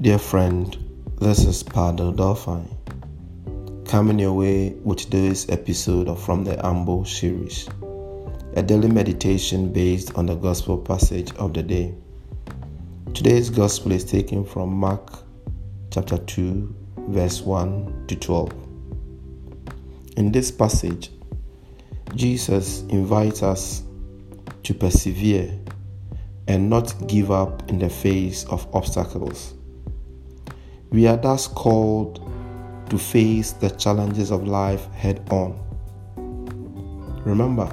Dear friend, this is Padre Dolphyne coming your way with today's episode of From the Ambo series, a daily meditation based on the gospel passage of the day. Today's gospel is taken from Mark chapter 2, verse 1 to 12. In this passage, Jesus invites us to persevere and not give up in the face of obstacles. We are thus called to face the challenges of life head on. Remember,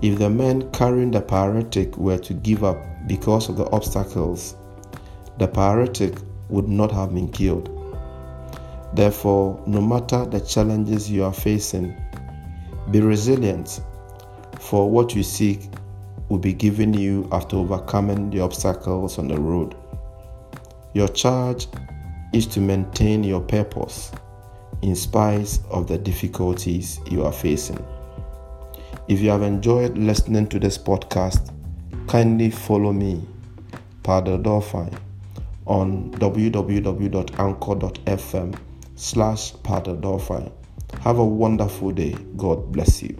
if the men carrying the paralytic were to give up because of the obstacles, the paralytic would not have been killed. Therefore, no matter the challenges you are facing, be resilient, for what you seek will be given you after overcoming the obstacles on the road. Your charge is to maintain your purpose in spite of the difficulties you are facing. If you have enjoyed listening to this podcast, kindly follow me, Padre Dolphyne, on www.anchor.fm slash Padre Dolphyne. Have a wonderful day. God bless you.